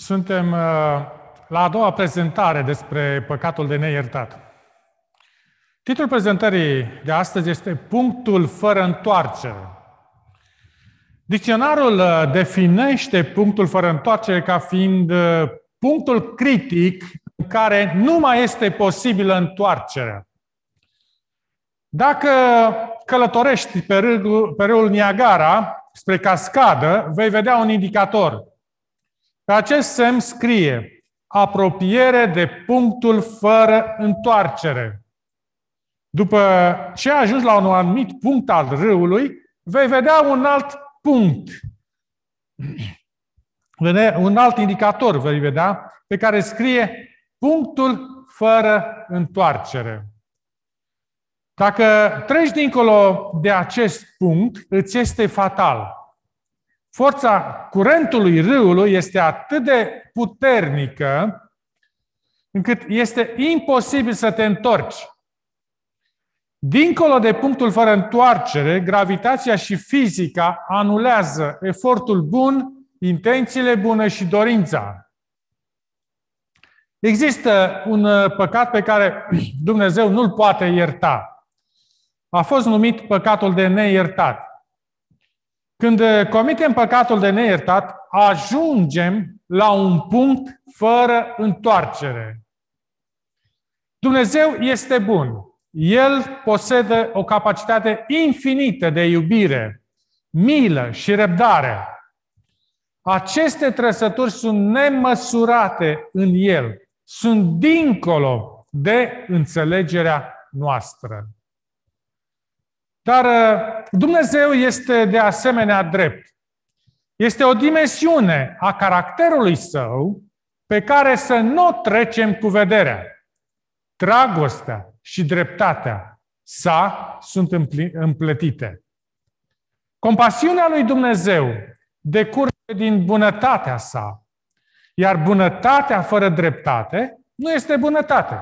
Suntem uh, la a doua prezentare despre păcatul de neiertat. Titlul prezentării de astăzi este Punctul fără întoarcere. Dicționarul uh, definește punctul fără întoarcere ca fiind uh, punctul critic în care nu mai este posibilă întoarcerea. Dacă călătorești pe râul, pe râul Niagara spre cascadă, vei vedea un indicator pe acest semn scrie apropiere de punctul fără întoarcere. După ce ajungi la un anumit punct al râului, vei vedea un alt punct. Un alt indicator vei vedea pe care scrie punctul fără întoarcere. Dacă treci dincolo de acest punct, îți este fatal. Forța curentului râului este atât de puternică încât este imposibil să te întorci. Dincolo de punctul fără întoarcere, gravitația și fizica anulează efortul bun, intențiile bune și dorința. Există un uh, păcat pe care Dumnezeu nu-l poate ierta. A fost numit păcatul de neiertat. Când uh, comitem păcatul de neiertat, ajungem la un punct fără întoarcere. Dumnezeu este bun. El posedă o capacitate infinită de iubire, milă și răbdare. Aceste trăsături sunt nemăsurate în El, sunt dincolo de înțelegerea noastră. Dar uh, Dumnezeu este de asemenea drept. Este o dimensiune a caracterului său pe care să nu trecem cu vederea. Dragostea și dreptatea sa sunt împletite. Compasiunea lui Dumnezeu decurge din bunătatea sa, iar bunătatea fără dreptate nu este bunătate.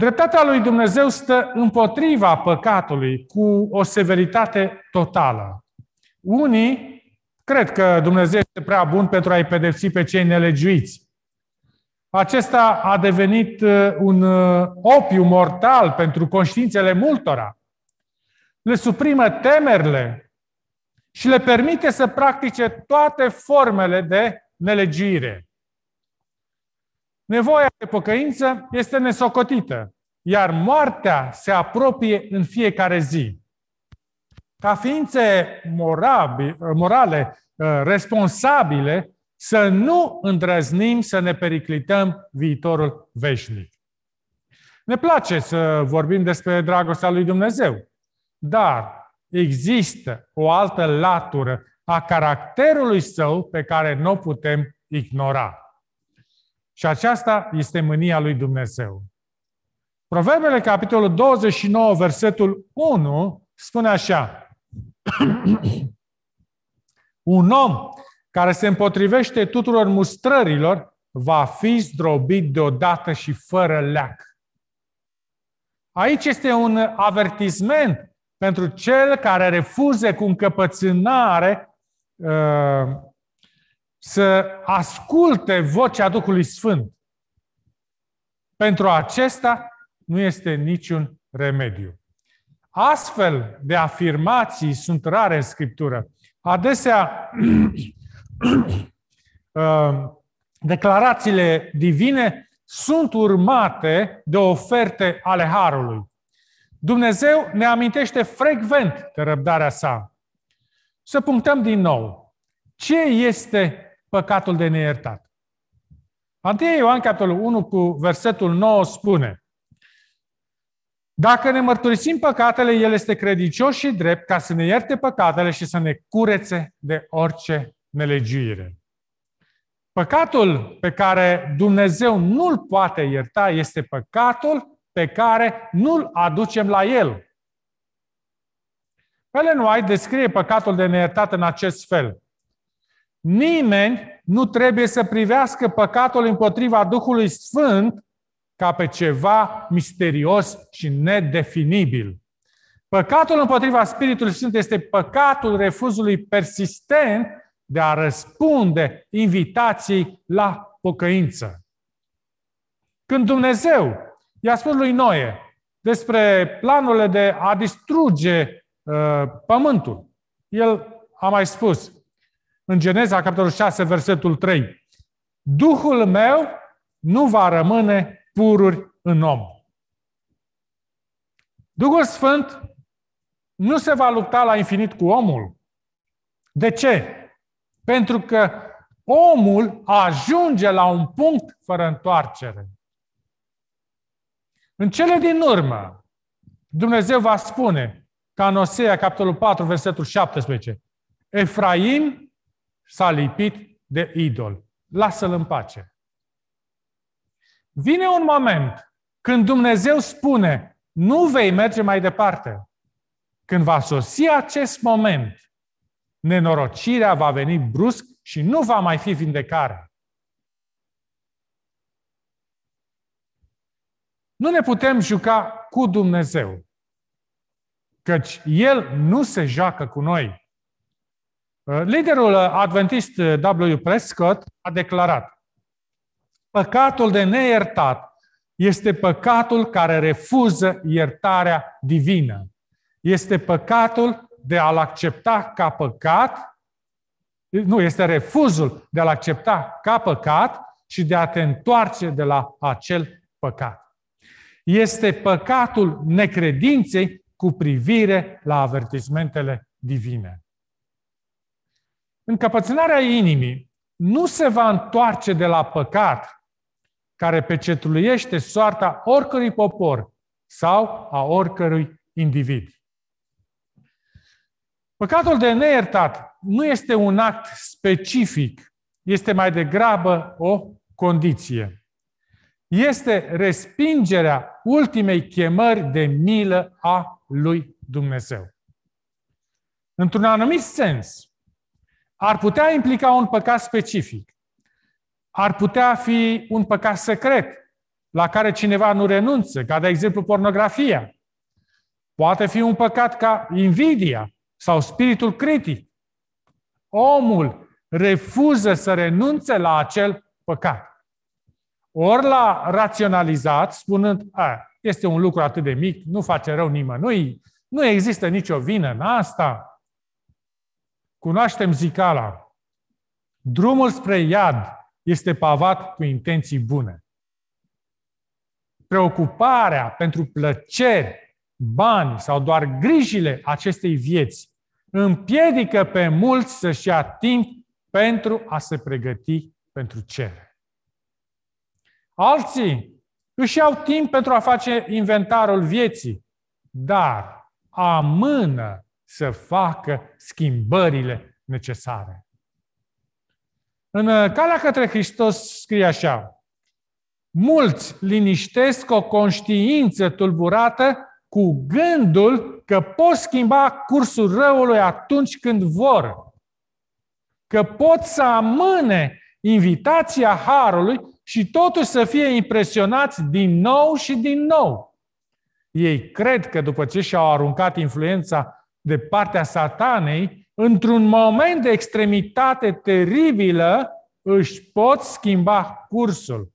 Dreptatea lui Dumnezeu stă împotriva păcatului cu o severitate totală. Unii cred că Dumnezeu este prea bun pentru a-i pedepsi pe cei nelegiuiți. Acesta a devenit uh, un uh, opiu mortal pentru conștiințele multora. Le suprimă temerile și le permite să practice toate formele de nelegiuire. Nevoia de pocăință este nesocotită, iar moartea se apropie în fiecare zi. Ca ființe morale, uh, responsabile, să nu îndrăznim să ne periclităm viitorul veșnic. Ne place să vorbim despre dragostea lui Dumnezeu, dar există o altă latură a caracterului său pe care nu o putem ignora. Și aceasta este mânia lui Dumnezeu. Proverbele, capitolul 29, versetul 1, spune așa. Un om care se împotrivește tuturor mustrărilor va fi zdrobit deodată și fără leac. Aici este un avertisment pentru cel care refuze cu încăpățânare uh, să asculte vocea Duhului Sfânt. Pentru acesta nu este niciun remediu. Astfel de afirmații sunt rare în Scriptură. Adesea, uh, declarațiile divine sunt urmate de oferte ale Harului. Dumnezeu ne amintește frecvent de răbdarea sa. Să punctăm din nou. Ce este păcatul de neiertat. 1 Ioan, capitolul 1, cu versetul 9, spune Dacă ne mărturisim păcatele, El este credincios și drept ca să ne ierte păcatele și să ne curețe de orice nelegiuire. Păcatul pe care Dumnezeu nu-l poate ierta este păcatul pe care nu-l aducem la El. Ellen White descrie păcatul de neiertat în acest fel. Nimeni nu trebuie să privească păcatul împotriva Duhului Sfânt ca pe ceva misterios și nedefinibil. Păcatul împotriva Spiritului Sfânt este păcatul refuzului persistent de a răspunde invitației la pocăință. Când Dumnezeu i-a spus lui Noe despre planurile de a distruge uh, pământul, el a mai spus în Geneza, capitolul 6, versetul 3, Duhul meu nu va rămâne pururi în om. Duhul Sfânt nu se va lupta la infinit cu omul. De ce? Pentru că omul ajunge la un punct fără întoarcere. În cele din urmă, Dumnezeu va spune, ca în Osea, capitolul 4, versetul 17, Efraim s-a lipit de idol. Lasă-l în pace. Vine un moment când Dumnezeu spune, nu vei merge mai departe. Când va sosi acest moment, nenorocirea va veni brusc și nu va mai fi vindecare. Nu ne putem juca cu Dumnezeu, căci El nu se joacă cu noi. Liderul adventist W. Prescott a declarat Păcatul de neiertat este păcatul care refuză iertarea divină. Este păcatul de a-l accepta ca păcat, nu, este refuzul de a-l accepta ca păcat și de a te întoarce de la acel păcat. Este păcatul necredinței cu privire la avertismentele divine. Încăpățânarea inimii nu se va întoarce de la păcat care pecetluiește soarta oricărui popor sau a oricărui individ. Păcatul de neiertat nu este un act specific, este mai degrabă o condiție. Este respingerea ultimei chemări de milă a lui Dumnezeu. Într-un anumit sens, ar putea implica un păcat specific. Ar putea fi un păcat secret la care cineva nu renunță, ca de exemplu pornografia. Poate fi un păcat ca invidia sau spiritul critic. Omul refuză să renunțe la acel păcat. Ori l-a raționalizat, spunând, a, este un lucru atât de mic, nu face rău nimănui, nu există nicio vină în asta. Cunoaștem zicala. Drumul spre iad este pavat cu intenții bune. Preocuparea pentru plăceri, bani sau doar grijile acestei vieți împiedică pe mulți să-și ia timp pentru a se pregăti pentru cer. Alții își iau timp pentru a face inventarul vieții, dar amână să facă schimbările necesare. În uh, Calea către Hristos scrie așa, mulți liniștesc o conștiință tulburată cu gândul că pot schimba cursul răului atunci când vor, că pot să amâne invitația Harului și totuși să fie impresionați din nou și din nou. Ei cred că după ce și-au aruncat influența de partea satanei, într-un moment de extremitate teribilă, își pot schimba cursul.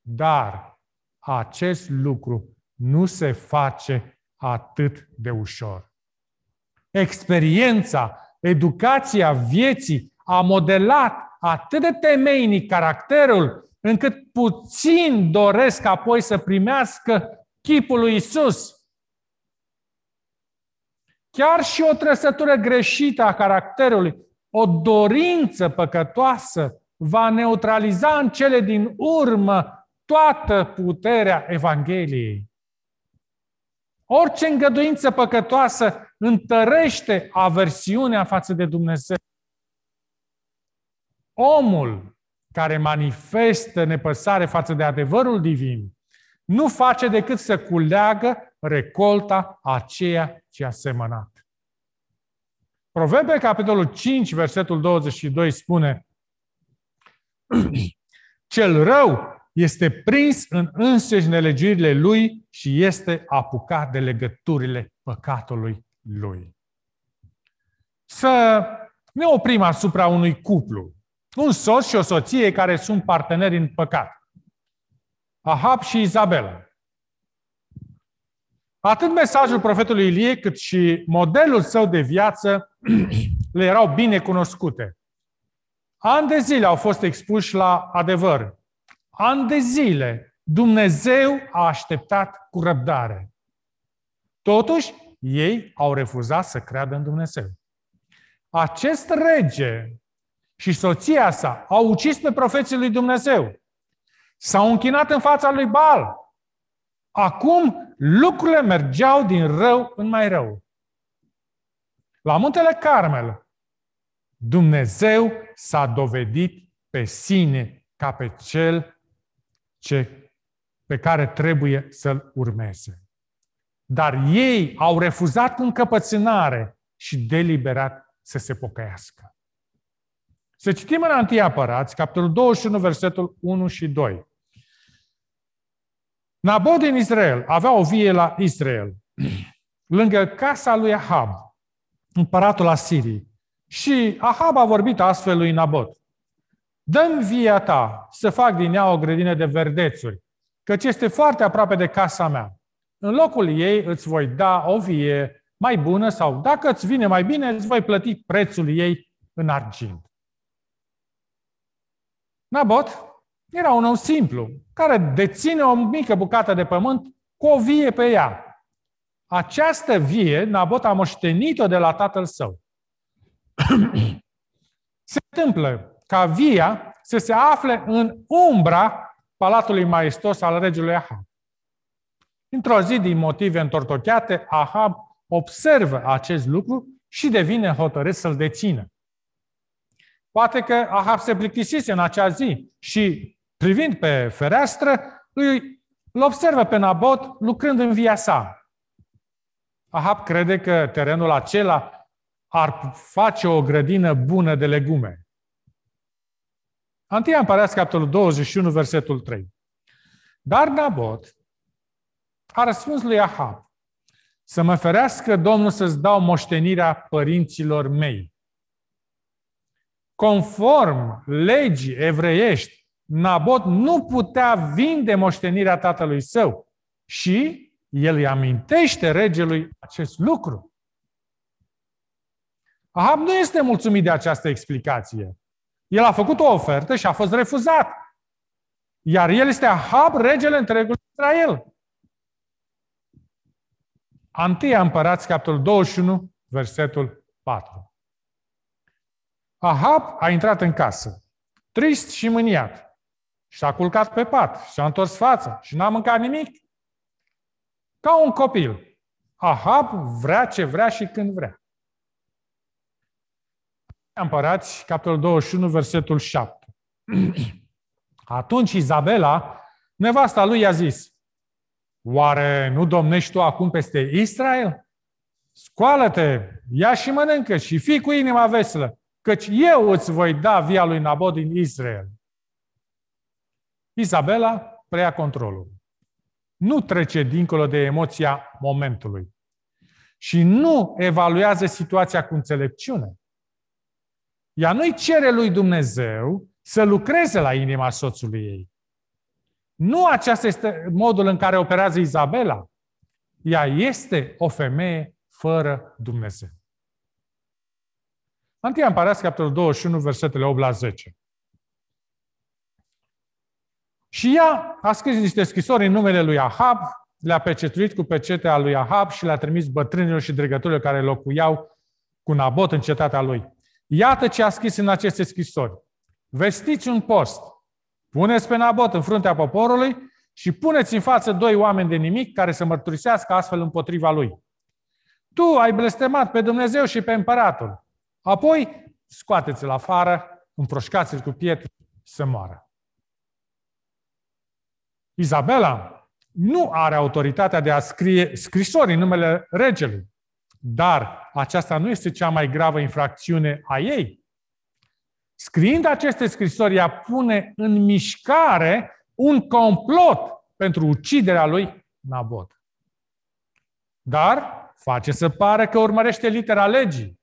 Dar acest lucru nu se face atât de ușor. Experiența, educația vieții a modelat atât de temeinic caracterul, încât puțin doresc apoi să primească chipul lui Isus. Chiar și o trăsătură greșită a caracterului, o dorință păcătoasă, va neutraliza în cele din urmă toată puterea Evangheliei. Orice îngăduință păcătoasă întărește aversiunea față de Dumnezeu. Omul care manifestă nepăsare față de adevărul divin nu face decât să culeagă recolta aceea ce a semănat. Proverbe, capitolul 5, versetul 22 spune Cel rău este prins în însăși nelegiurile lui și este apucat de legăturile păcatului lui. Să Ne oprim asupra unui cuplu. Un soț și o soție care sunt parteneri în păcat. Ahab și Izabela. Atât mesajul profetului Ilie, cât și modelul său de viață le erau bine cunoscute. Ani de zile au fost expuși la adevăr. Ani de zile Dumnezeu a așteptat cu răbdare. Totuși, ei au refuzat să creadă în Dumnezeu. Acest rege și soția sa au ucis pe profeții lui Dumnezeu. S-au închinat în fața lui Baal. Acum lucrurile mergeau din rău în mai rău. La muntele Carmel, Dumnezeu s-a dovedit pe sine ca pe cel ce, pe care trebuie să-l urmeze. Dar ei au refuzat cu încăpățânare și deliberat să se pocăiască. Să citim în Antia Apărați, capitolul 21, versetul 1 și 2. Nabot din Israel avea o vie la Israel, lângă casa lui Ahab, împăratul Asiriei. Și Ahab a vorbit astfel lui Nabot. Dă-mi via ta să fac din ea o grădină de verdețuri, căci este foarte aproape de casa mea. În locul ei îți voi da o vie mai bună sau, dacă îți vine mai bine, îți voi plăti prețul ei în argint. Nabot era un om simplu, care deține o mică bucată de pământ cu o vie pe ea. Această vie, Nabot a moștenit-o de la tatăl său. se întâmplă ca via să se afle în umbra palatului maestos al regelui Ahab. Într-o zi, din motive întortocheate, Ahab observă acest lucru și devine hotărât să-l dețină. Poate că Ahab se plictisise în acea zi și, privind pe fereastră, îi, îl observă pe Nabot lucrând în via sa. Ahab crede că terenul acela ar face o grădină bună de legume. Antia Împărați, capitolul 21, versetul 3. Dar Nabot a răspuns lui Ahab, să mă ferească Domnul să-ți dau moștenirea părinților mei. Conform legii evreiești, Nabot nu putea vinde moștenirea tatălui său și el îi amintește regelui acest lucru. Ahab nu este mulțumit de această explicație. El a făcut o ofertă și a fost refuzat. Iar el este Ahab, regele întregului Israel. Antia Împărați, capitolul 21, versetul 4. Ahab a intrat în casă, trist și mâniat. Și a culcat pe pat și a întors fața și n-a mâncat nimic. Ca un copil. Ahab vrea ce vrea și când vrea. Împărați, capitolul 21, versetul 7. Atunci Izabela, nevasta lui, i-a zis, Oare nu domnești tu acum peste Israel? Scoală-te, ia și mănâncă și fii cu inima veselă, căci eu îți voi da via lui Nabot din Israel. Isabela preia controlul. Nu trece dincolo de emoția momentului. Și nu evaluează situația cu înțelepciune. Ea nu-i cere lui Dumnezeu să lucreze la inima soțului ei. Nu acesta este modul în care operează Izabela. Ea este o femeie fără Dumnezeu. Antia Împărați, capitolul 21, versetele 8 la 10. Și ea a scris niște scrisori în numele lui Ahab, le-a pecetuit cu pecetea lui Ahab și le-a trimis bătrânilor și dregătorilor care locuiau cu Nabot în cetatea lui. Iată ce a scris în aceste scrisori. Vestiți un post Puneți pe Nabot în fruntea poporului și puneți în față doi oameni de nimic care să mărturisească astfel împotriva lui. Tu ai blestemat pe Dumnezeu și pe împăratul. Apoi scoateți-l afară, împroșcați-l cu pietre să moară. Izabela nu are autoritatea de a scrie scrisori în numele regelui, dar aceasta nu este cea mai gravă infracțiune a ei. Scriind aceste scrisori, ea pune în mișcare un complot pentru uciderea lui Nabot. Dar face să pare că urmărește litera legii.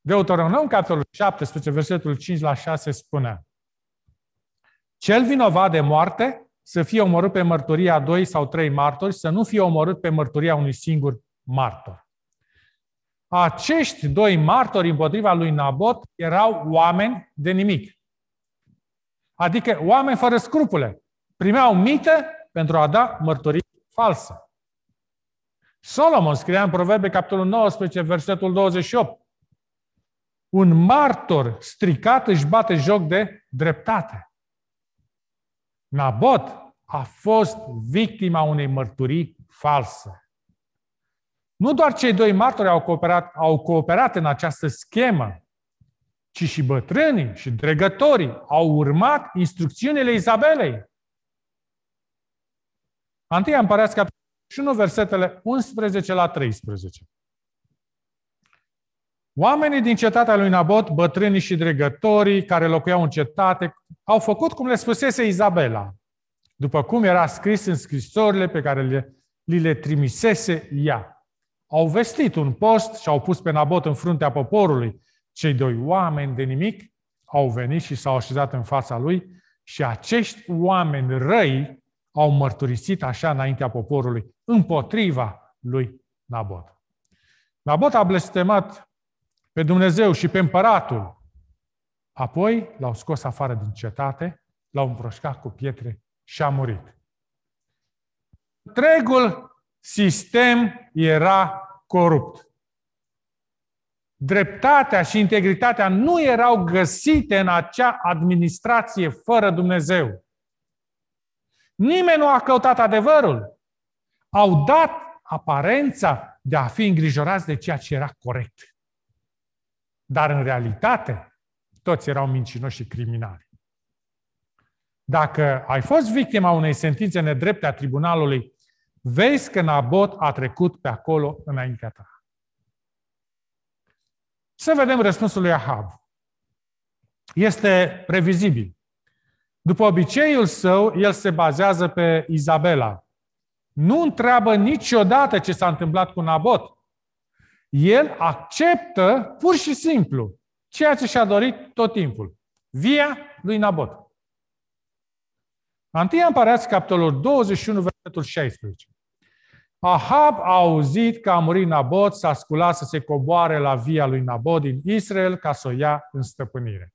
Deuteronom, capitolul 17, versetul 5 la 6 spune Cel vinovat de moarte să fie omorât pe mărturia doi sau trei martori, să nu fie omorât pe mărturia unui singur martor. Acești doi martori împotriva lui Nabot erau oameni de nimic. Adică oameni fără scrupule. Primeau mite pentru a da mărturii false. Solomon scria în Proverbe, capitolul 19, versetul 28. Un martor stricat își bate joc de dreptate. Nabot a fost victima unei mărturii false. Nu doar cei doi martori au cooperat, au cooperat în această schemă, ci și bătrânii și dregătorii au urmat instrucțiunile Izabelei. Întâi Împărați, capitolul 1, versetele 11 la 13. Oamenii din cetatea lui Nabot, bătrânii și dregătorii care locuiau în cetate, au făcut cum le spusese Izabela, după cum era scris în scrisorile pe care le, li le trimisese ea. Au vestit un post și au pus pe Nabot în fruntea poporului. Cei doi oameni de nimic au venit și s-au așezat în fața lui și acești oameni răi au mărturisit așa înaintea poporului, împotriva lui Nabot. Nabot a blestemat pe Dumnezeu și pe împăratul. Apoi l-au scos afară din cetate, l-au împroșcat cu pietre și a murit. Întregul sistem era corupt. Dreptatea și integritatea nu erau găsite în acea administrație fără Dumnezeu. Nimeni nu a căutat adevărul. Au dat aparența de a fi îngrijorați de ceea ce era corect. Dar în realitate, toți erau mincinoși și criminali. Dacă ai fost victima unei sentințe nedrepte a tribunalului, vezi că Nabot a trecut pe acolo înaintea ta. Să vedem răspunsul lui Ahab. Este previzibil. După obiceiul său, el se bazează pe Izabela. Nu întreabă niciodată ce s-a întâmplat cu Nabot. El acceptă pur și simplu ceea ce și-a dorit tot timpul. Via lui Nabot. Întâi Împărați, capitolul 21, versetul 16. Ahab a auzit că a murit Nabot, s-a sculat să se coboare la via lui Nabot din Israel ca să o ia în stăpânire.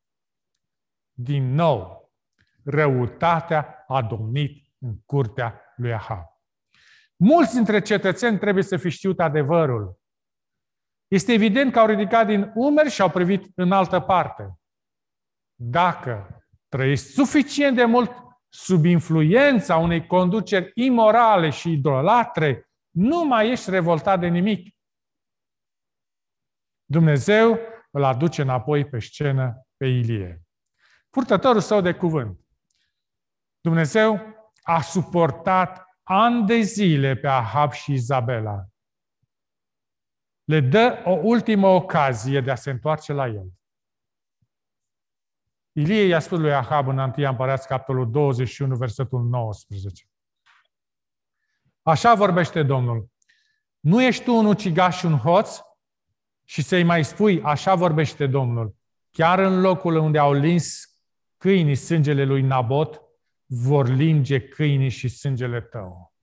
Din nou, răutatea a domnit în curtea lui Ahab. Mulți dintre cetățeni trebuie să fi știut adevărul. Este evident că au ridicat din umeri și au privit în altă parte. Dacă trăiești suficient de mult sub influența unei conduceri imorale și idolatre, nu mai ești revoltat de nimic. Dumnezeu îl aduce înapoi pe scenă pe Ilie. Purtătorul său de cuvânt. Dumnezeu a suportat ani de zile pe Ahab și Izabela. Le dă o ultimă ocazie de a se întoarce la el. Ilie i-a spus lui Ahab în 1 Împărați, capitolul 21, versetul 19. Așa vorbește Domnul. Nu ești tu un ucigaș și un hoț? Și să-i mai spui, așa vorbește Domnul. Chiar în locul unde au lins câinii sângele lui Nabot, vor linge câinii și sângele tău.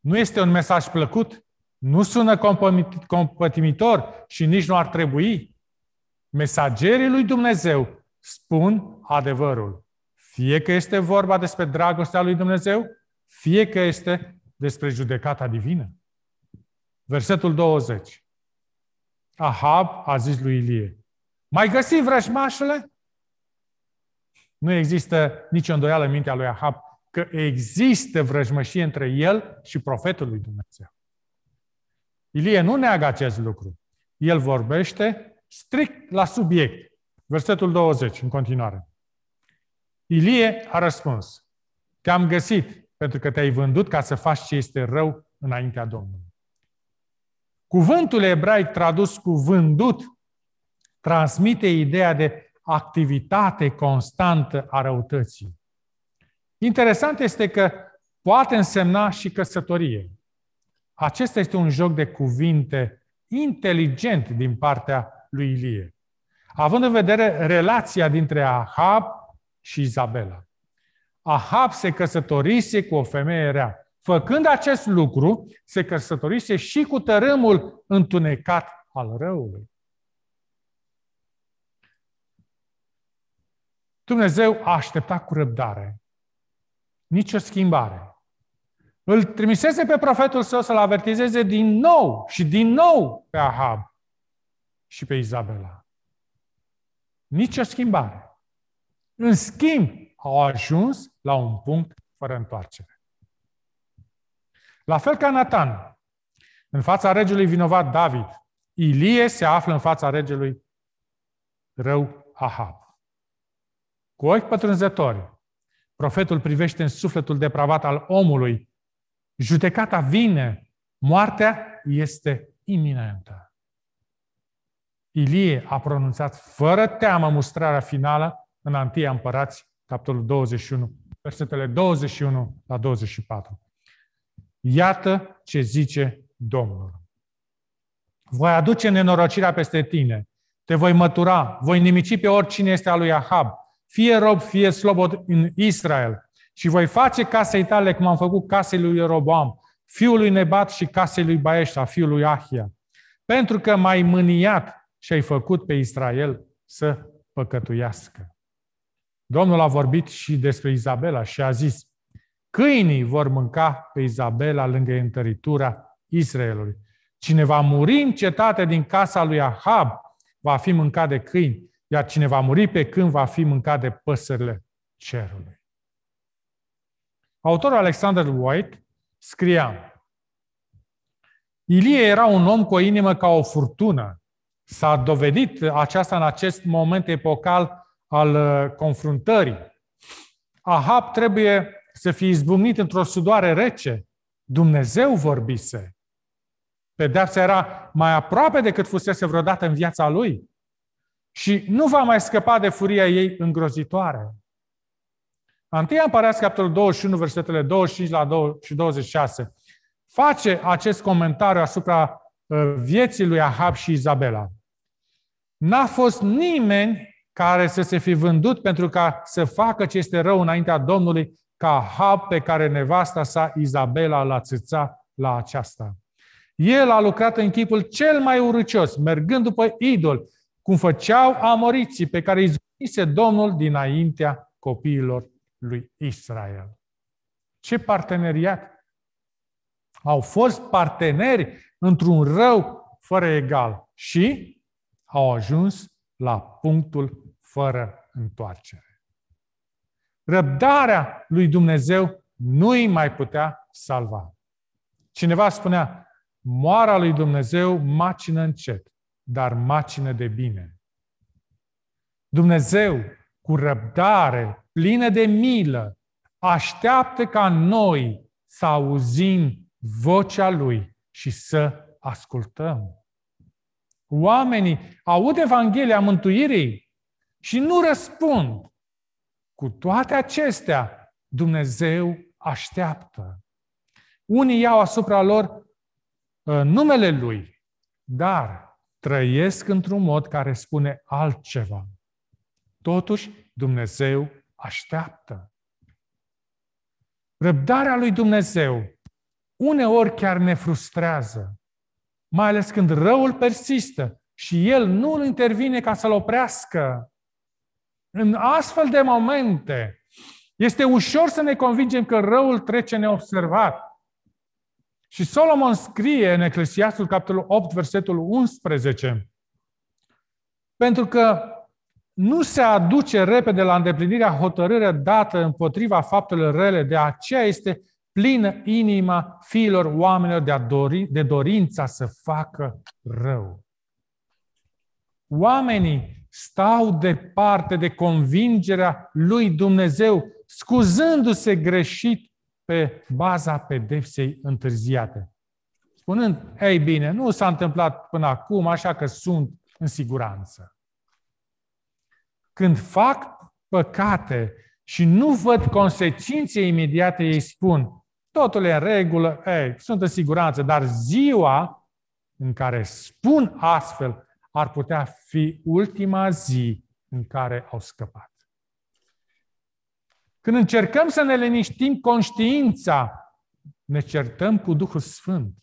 Nu este un mesaj plăcut? Nu sună compătimitor și nici nu ar trebui? Mesagerii lui Dumnezeu spun adevărul. Fie că este vorba despre dragostea lui Dumnezeu, fie că este despre judecata divină. Versetul 20. Ahab a zis lui Ilie, mai găsi vrăjmașule? Nu există nicio îndoială în mintea lui Ahab că există vrăjmășie între el și profetul lui Dumnezeu. Ilie nu neagă acest lucru. El vorbește strict la subiect. Versetul 20, în continuare. Ilie a răspuns, te-am găsit pentru că te-ai vândut ca să faci ce este rău înaintea Domnului. Cuvântul ebraic tradus cu vândut transmite ideea de activitate constantă a răutății. Interesant este că poate însemna și căsătorie. Acesta este un joc de cuvinte inteligent din partea lui Ilie. Având în vedere relația dintre Ahab și Izabela. Ahab se căsătorise cu o femeie rea. Făcând acest lucru, se căsătorise și cu tărâmul întunecat al răului. Dumnezeu a așteptat cu răbdare. Nici o schimbare. Îl trimisese pe profetul său să-l avertizeze din nou și din nou pe Ahab și pe Izabela. Nici o schimbare. În schimb, au ajuns la un punct fără întoarcere. La fel ca Nathan, în fața regelui vinovat David, Ilie se află în fața regelui rău Ahab. Cu ochi pătrunzători, profetul privește în sufletul depravat al omului. Judecata vine, moartea este iminentă. Ilie a pronunțat fără teamă mustrarea finală în Antia Împărați, capitolul 21, versetele 21 la 24. Iată ce zice Domnul. Voi aduce nenorocirea peste tine, te voi mătura, voi nimici pe oricine este al lui Ahab, fie rob, fie slobod în Israel. Și voi face casei tale cum am făcut casei lui Ieroboam, fiul lui Nebat și casei lui Baeșa, fiul lui Ahia. Pentru că m-ai mâniat și ai făcut pe Israel să păcătuiască. Domnul a vorbit și despre Izabela și a zis, câinii vor mânca pe Izabela lângă întăritura Israelului. Cine va muri în cetate din casa lui Ahab va fi mâncat de câini iar cine va muri pe când va fi mâncat de păsările cerului. Autorul Alexander White scria Ilie era un om cu o inimă ca o furtună. S-a dovedit aceasta în acest moment epocal al uh, confruntării. Ahab trebuie să fie izbucnit într-o sudoare rece. Dumnezeu vorbise. Pedeapsa era mai aproape decât fusese vreodată în viața lui și nu va mai scăpa de furia ei îngrozitoare. Întâia Împărați, capitolul 21, versetele 25 la 2 și 26, face acest comentariu asupra uh, vieții lui Ahab și Izabela. N-a fost nimeni care să se fi vândut pentru ca să facă ce este rău înaintea Domnului, ca Ahab pe care nevasta sa Izabela l-a țâța la aceasta. El a lucrat în chipul cel mai urâcios, mergând după idol, cum făceau amoriții pe care îi zise Domnul dinaintea copiilor lui Israel. Ce parteneriat! Au fost parteneri într-un rău fără egal și au ajuns la punctul fără întoarcere. Răbdarea lui Dumnezeu nu îi mai putea salva. Cineva spunea, moara lui Dumnezeu macină încet dar macină de bine. Dumnezeu, cu răbdare, plină de milă, așteaptă ca noi să auzim vocea Lui și să ascultăm. Oamenii aud Evanghelia mântuirii și nu răspund. Cu toate acestea, Dumnezeu așteaptă. Unii iau asupra lor uh, numele Lui, dar trăiesc într-un mod care spune altceva. Totuși, Dumnezeu așteaptă. Răbdarea lui Dumnezeu uneori chiar ne frustrează, mai ales când răul persistă și El nu îl intervine ca să-l oprească. În astfel de momente, este ușor să ne convingem că răul trece neobservat. Și Solomon scrie în Eclesiastul, capitolul 8, versetul 11, pentru că nu se aduce repede la îndeplinirea hotărârea dată împotriva faptelor rele, de aceea este plină inima fiilor oamenilor de, a dori, de dorința să facă rău. Oamenii stau departe de convingerea lui Dumnezeu, scuzându-se greșit pe baza pedepsei întârziate. Spunând, ei bine, nu s-a întâmplat până acum, așa că sunt în siguranță. Când fac păcate și nu văd consecințe imediate, ei spun, totul e în regulă, ei, sunt în siguranță, dar ziua în care spun astfel ar putea fi ultima zi în care au scăpat. Când încercăm să ne liniștim conștiința, ne certăm cu Duhul Sfânt.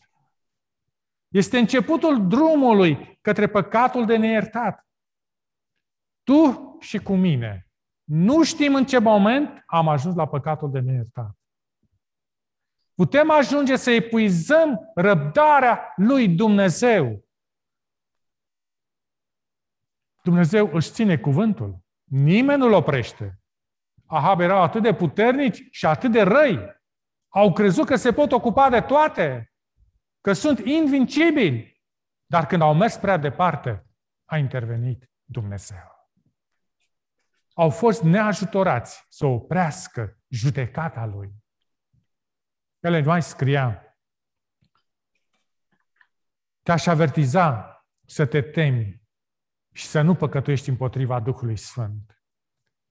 Este începutul drumului către păcatul de neiertat. Tu și cu mine. Nu știm în ce moment am ajuns la păcatul de neiertat. Putem ajunge să epuizăm răbdarea lui Dumnezeu. Dumnezeu își ține cuvântul. Nimeni nu-l oprește. Ahab erau atât de puternici și atât de răi. Au crezut că se pot ocupa de toate, că sunt invincibili. Dar când au mers prea departe, a intervenit Dumnezeu. Au fost neajutorați să oprească judecata lui. Ele nu mai scria, te-aș avertiza să te temi și să nu păcătuiești împotriva Duhului Sfânt.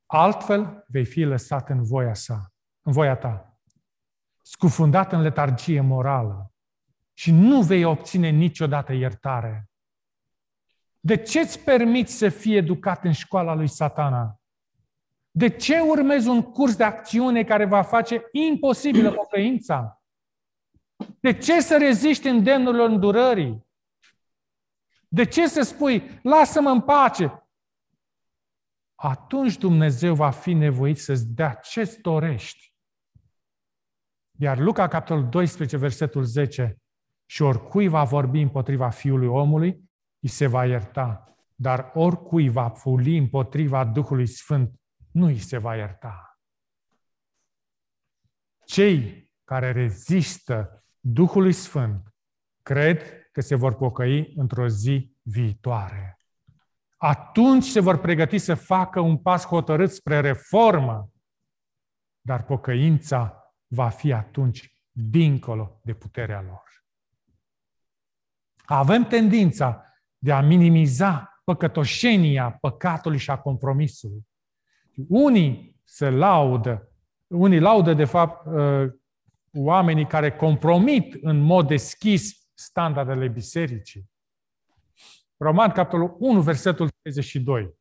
Altfel vei fi lăsat în voia sa, în voia ta, scufundat în letargie morală și nu vei obține niciodată iertare. De ce îți permiți să fii educat în școala lui satana? De ce urmezi un curs de acțiune care va face imposibilă pocăința? De ce să reziști îndemnurilor îndurării? De ce să spui, lasă-mă în pace? Atunci Dumnezeu va fi nevoit să-ți dea ce-ți dorești. Iar Luca, capitolul 12, versetul 10, și oricui va vorbi împotriva Fiului omului, îi se va ierta. Dar oricui va fuli împotriva Duhului Sfânt, nu îi se va ierta. Cei care rezistă Duhului Sfânt cred că se vor pocăi într-o zi viitoare. Atunci se vor pregăti să facă un pas hotărât spre reformă, dar pocăința va fi atunci dincolo de puterea lor. Avem tendința de a minimiza păcătoșenia păcatului și a compromisului. Unii se laudă, unii laudă, de fapt, uh, oamenii care compromit în mod deschis standardele bisericii. Roman, capitolul 1, versetul 32.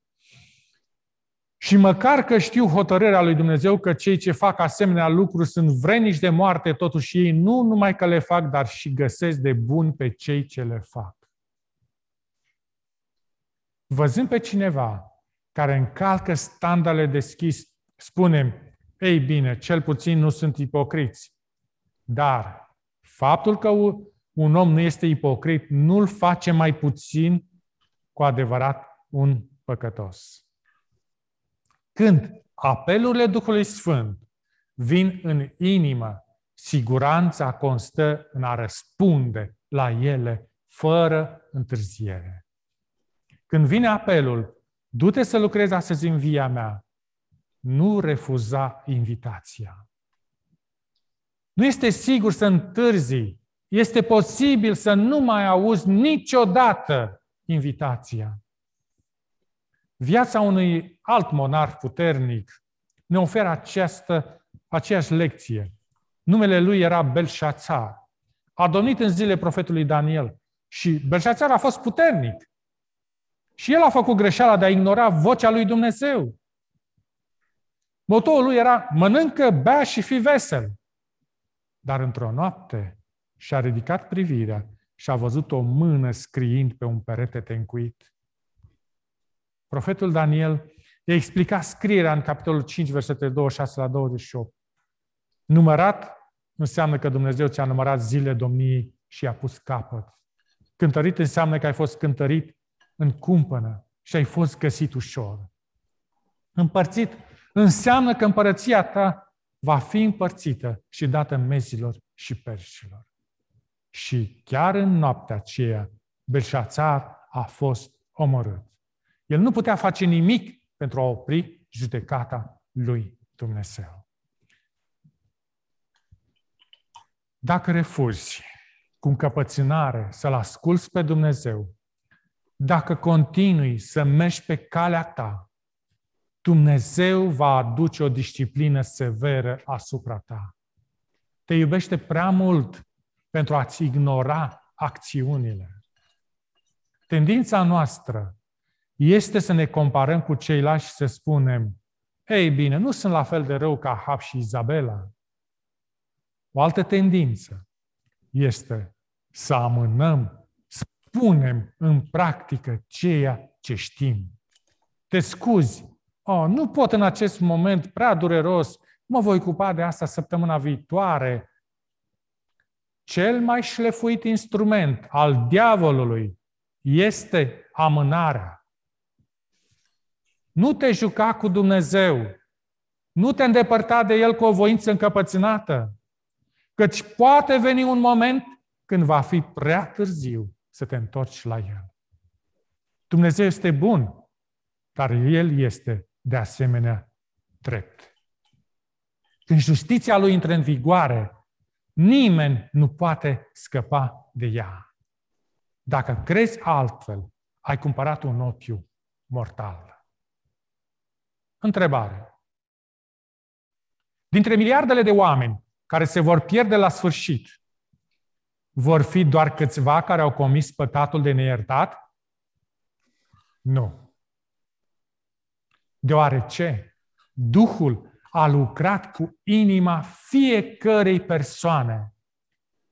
Și măcar că știu hotărârea lui Dumnezeu că cei ce fac asemenea lucruri sunt vrenici de moarte, totuși ei nu numai că le fac, dar și găsesc de bun pe cei ce le fac. Văzând pe cineva care încalcă standardele deschis, spunem, ei bine, cel puțin nu sunt ipocriți. Dar faptul că un om nu este ipocrit nu-l face mai puțin cu adevărat un păcătos. Când apelurile Duhului Sfânt vin în inimă, siguranța constă în a răspunde la ele fără întârziere. Când vine apelul, Du-te să lucrezi astăzi în via mea. Nu refuza invitația. Nu este sigur să întârzi. Este posibil să nu mai auzi niciodată invitația. Viața unui alt monarh puternic ne oferă această, aceeași lecție. Numele lui era Belșațar. A domnit în zile profetului Daniel. Și Belșațar a fost puternic. Și el a făcut greșeala de a ignora vocea lui Dumnezeu. Motoul lui era, mănâncă, bea și fi vesel. Dar într-o noapte și-a ridicat privirea și a văzut o mână scriind pe un perete tencuit. Profetul Daniel i-a explicat scrierea în capitolul 5, versetele 26 la 28. Numărat înseamnă că Dumnezeu ți-a numărat zile domniei și a pus capăt. Cântărit înseamnă că ai fost cântărit în cumpănă și ai fost găsit ușor. Împărțit înseamnă că împărăția ta va fi împărțită și dată mezilor și perșilor. Și chiar în noaptea aceea, Belșațar a fost omorât. El nu putea face nimic pentru a opri judecata lui Dumnezeu. Dacă refuzi cu încăpățânare să-L asculți pe Dumnezeu, dacă continui să mergi pe calea ta, Dumnezeu va aduce o disciplină severă asupra ta. Te iubește prea mult pentru a-ți ignora acțiunile. tendința noastră este să ne comparăm cu ceilalți și să spunem, ei bine, nu sunt la fel de rău ca Hab și Izabela. O altă tendință este să amânăm, să punem în practică ceea ce știm. Te scuzi. Oh, nu pot în acest moment, prea dureros, mă voi ocupa de asta săptămâna viitoare. Cel mai șlefuit instrument al diavolului este amânarea. Nu te juca cu Dumnezeu. Nu te îndepărta de El cu o voință încăpățânată. Căci poate veni un moment când va fi prea târziu să te întorci la El. Dumnezeu este bun, dar El este de asemenea drept. Când justiția Lui intră în vigoare, nimeni nu poate scăpa de ea. Dacă crezi altfel, ai cumpărat un ochiu mortal. Întrebare. Dintre miliardele de oameni care se vor pierde la sfârșit, vor fi doar câțiva care au comis păcatul de neiertat? Nu. Deoarece Duhul a lucrat cu inima fiecărei persoane.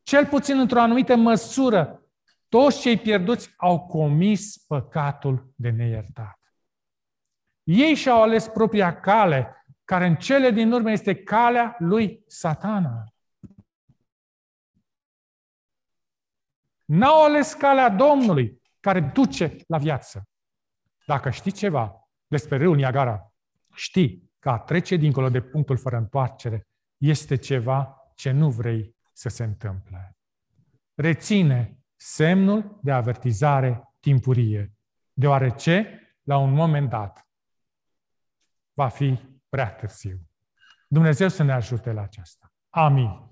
Cel puțin într-o anumită măsură, toți cei pierduți au comis păcatul de neiertat. Ei și-au ales propria cale, care în cele din urmă este calea lui satana. N-au ales calea Domnului, care duce la viață. Dacă știi ceva despre râul Niagara, știi că a trece dincolo de punctul fără întoarcere este ceva ce nu vrei să se întâmple. Reține semnul de avertizare timpurie, deoarece, la un moment dat, va fi prea târziu. Dumnezeu să ne ajute la aceasta. Amin.